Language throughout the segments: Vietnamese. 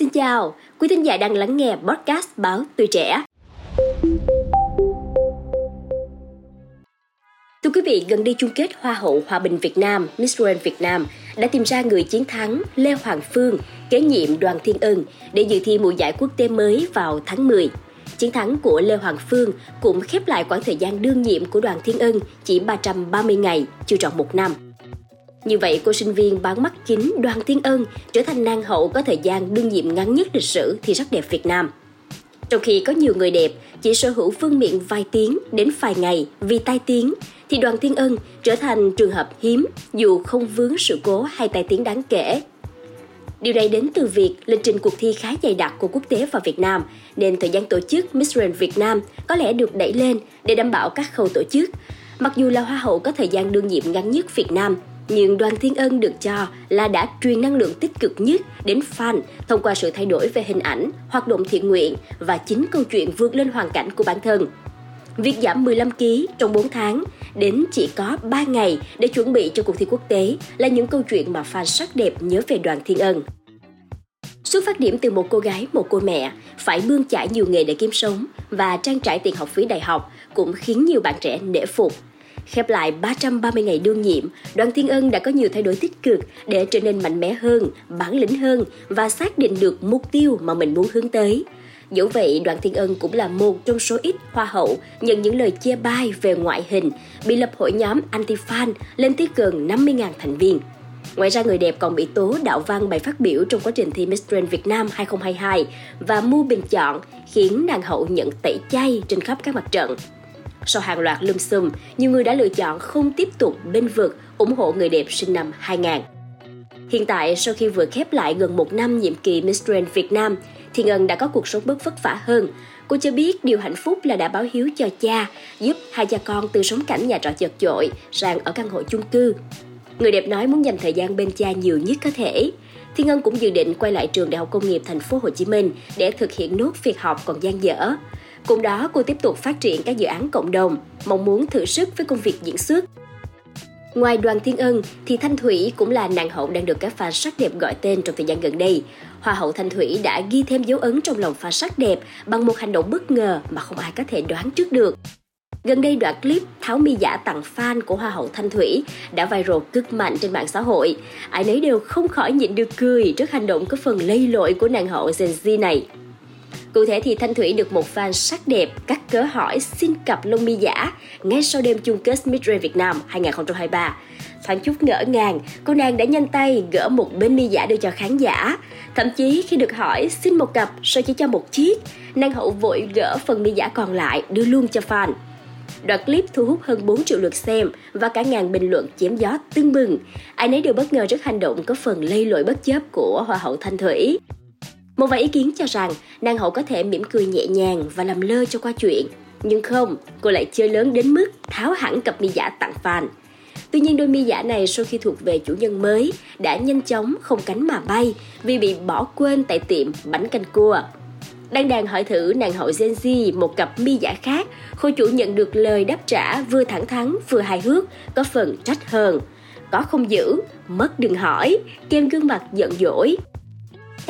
Xin chào, quý thính giả đang lắng nghe podcast báo Tuổi Trẻ. Thưa quý vị, gần đây chung kết Hoa hậu Hòa bình Việt Nam, Miss World Việt Nam đã tìm ra người chiến thắng Lê Hoàng Phương, kế nhiệm Đoàn Thiên Ân để dự thi mùa giải quốc tế mới vào tháng 10. Chiến thắng của Lê Hoàng Phương cũng khép lại quãng thời gian đương nhiệm của Đoàn Thiên Ân chỉ 330 ngày, chưa tròn một năm. Như vậy, cô sinh viên bán mắt chính Đoàn Thiên Ân trở thành nàng hậu có thời gian đương nhiệm ngắn nhất lịch sử thì sắc đẹp Việt Nam. Trong khi có nhiều người đẹp chỉ sở hữu phương miệng vài tiếng đến vài ngày vì tai tiếng, thì Đoàn Thiên Ân trở thành trường hợp hiếm dù không vướng sự cố hay tai tiếng đáng kể. Điều này đến từ việc lịch trình cuộc thi khá dày đặc của quốc tế và Việt Nam, nên thời gian tổ chức Miss Grand Việt Nam có lẽ được đẩy lên để đảm bảo các khâu tổ chức. Mặc dù là Hoa hậu có thời gian đương nhiệm ngắn nhất Việt Nam, nhưng Đoàn Thiên Ân được cho là đã truyền năng lượng tích cực nhất đến fan thông qua sự thay đổi về hình ảnh, hoạt động thiện nguyện và chính câu chuyện vượt lên hoàn cảnh của bản thân. Việc giảm 15 kg trong 4 tháng đến chỉ có 3 ngày để chuẩn bị cho cuộc thi quốc tế là những câu chuyện mà fan sắc đẹp nhớ về Đoàn Thiên Ân. Xuất phát điểm từ một cô gái, một cô mẹ, phải bươn chải nhiều nghề để kiếm sống và trang trải tiền học phí đại học cũng khiến nhiều bạn trẻ nể phục Khép lại 330 ngày đương nhiệm, Đoàn Thiên Ân đã có nhiều thay đổi tích cực để trở nên mạnh mẽ hơn, bản lĩnh hơn và xác định được mục tiêu mà mình muốn hướng tới. Dẫu vậy, Đoàn Thiên Ân cũng là một trong số ít hoa hậu nhận những lời chê bai về ngoại hình, bị lập hội nhóm anti-fan lên tới gần 50.000 thành viên. Ngoài ra, người đẹp còn bị tố đạo văn bài phát biểu trong quá trình thi Miss Grand Việt Nam 2022 và mua bình chọn khiến nàng hậu nhận tẩy chay trên khắp các mặt trận. Sau hàng loạt lùm xùm, nhiều người đã lựa chọn không tiếp tục bên vực ủng hộ người đẹp sinh năm 2000. Hiện tại, sau khi vừa khép lại gần một năm nhiệm kỳ Miss Grand Việt Nam, Thiên Ngân đã có cuộc sống bớt vất vả hơn. Cô cho biết điều hạnh phúc là đã báo hiếu cho cha, giúp hai cha con từ sống cảnh nhà trọ chật chội sang ở căn hộ chung cư. Người đẹp nói muốn dành thời gian bên cha nhiều nhất có thể. Thiên Ngân cũng dự định quay lại trường Đại học Công nghiệp Thành phố Hồ Chí Minh để thực hiện nốt việc học còn dang dở. Cùng đó, cô tiếp tục phát triển các dự án cộng đồng, mong muốn thử sức với công việc diễn xuất. Ngoài Đoàn Thiên Ân thì Thanh Thủy cũng là nàng hậu đang được các fan sắc đẹp gọi tên trong thời gian gần đây. Hoa hậu Thanh Thủy đã ghi thêm dấu ấn trong lòng fan sắc đẹp bằng một hành động bất ngờ mà không ai có thể đoán trước được. Gần đây đoạn clip tháo mi giả tặng fan của Hoa hậu Thanh Thủy đã viral cực mạnh trên mạng xã hội. Ai nấy đều không khỏi nhịn được cười trước hành động có phần lây lội của nàng hậu Gen Z này. Cụ thể thì Thanh Thủy được một fan sắc đẹp cắt cớ hỏi xin cặp lông mi giả ngay sau đêm chung kết Miss Grand Việt Nam 2023. Thoáng chút ngỡ ngàng, cô nàng đã nhanh tay gỡ một bên mi giả đưa cho khán giả. Thậm chí khi được hỏi xin một cặp sao chỉ cho một chiếc, nàng hậu vội gỡ phần mi giả còn lại đưa luôn cho fan. Đoạn clip thu hút hơn 4 triệu lượt xem và cả ngàn bình luận chém gió tưng bừng. Ai nấy đều bất ngờ trước hành động có phần lây lội bất chấp của Hoa hậu Thanh Thủy. Một vài ý kiến cho rằng nàng hậu có thể mỉm cười nhẹ nhàng và làm lơ cho qua chuyện. Nhưng không, cô lại chơi lớn đến mức tháo hẳn cặp mi giả tặng fan. Tuy nhiên đôi mi giả này sau khi thuộc về chủ nhân mới đã nhanh chóng không cánh mà bay vì bị bỏ quên tại tiệm bánh canh cua. Đang đàn hỏi thử nàng hậu Gen Z một cặp mi giả khác, cô chủ nhận được lời đáp trả vừa thẳng thắn vừa hài hước, có phần trách hơn Có không giữ, mất đừng hỏi, kem gương mặt giận dỗi,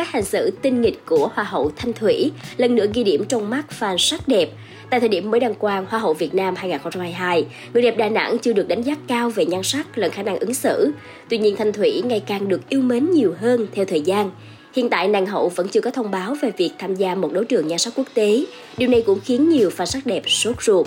các hành xử tinh nghịch của Hoa hậu Thanh Thủy lần nữa ghi điểm trong mắt fan sắc đẹp. Tại thời điểm mới đăng quang Hoa hậu Việt Nam 2022, người đẹp Đà Nẵng chưa được đánh giá cao về nhan sắc lẫn khả năng ứng xử. Tuy nhiên Thanh Thủy ngày càng được yêu mến nhiều hơn theo thời gian. Hiện tại nàng hậu vẫn chưa có thông báo về việc tham gia một đấu trường nhan sắc quốc tế. Điều này cũng khiến nhiều fan sắc đẹp sốt ruột.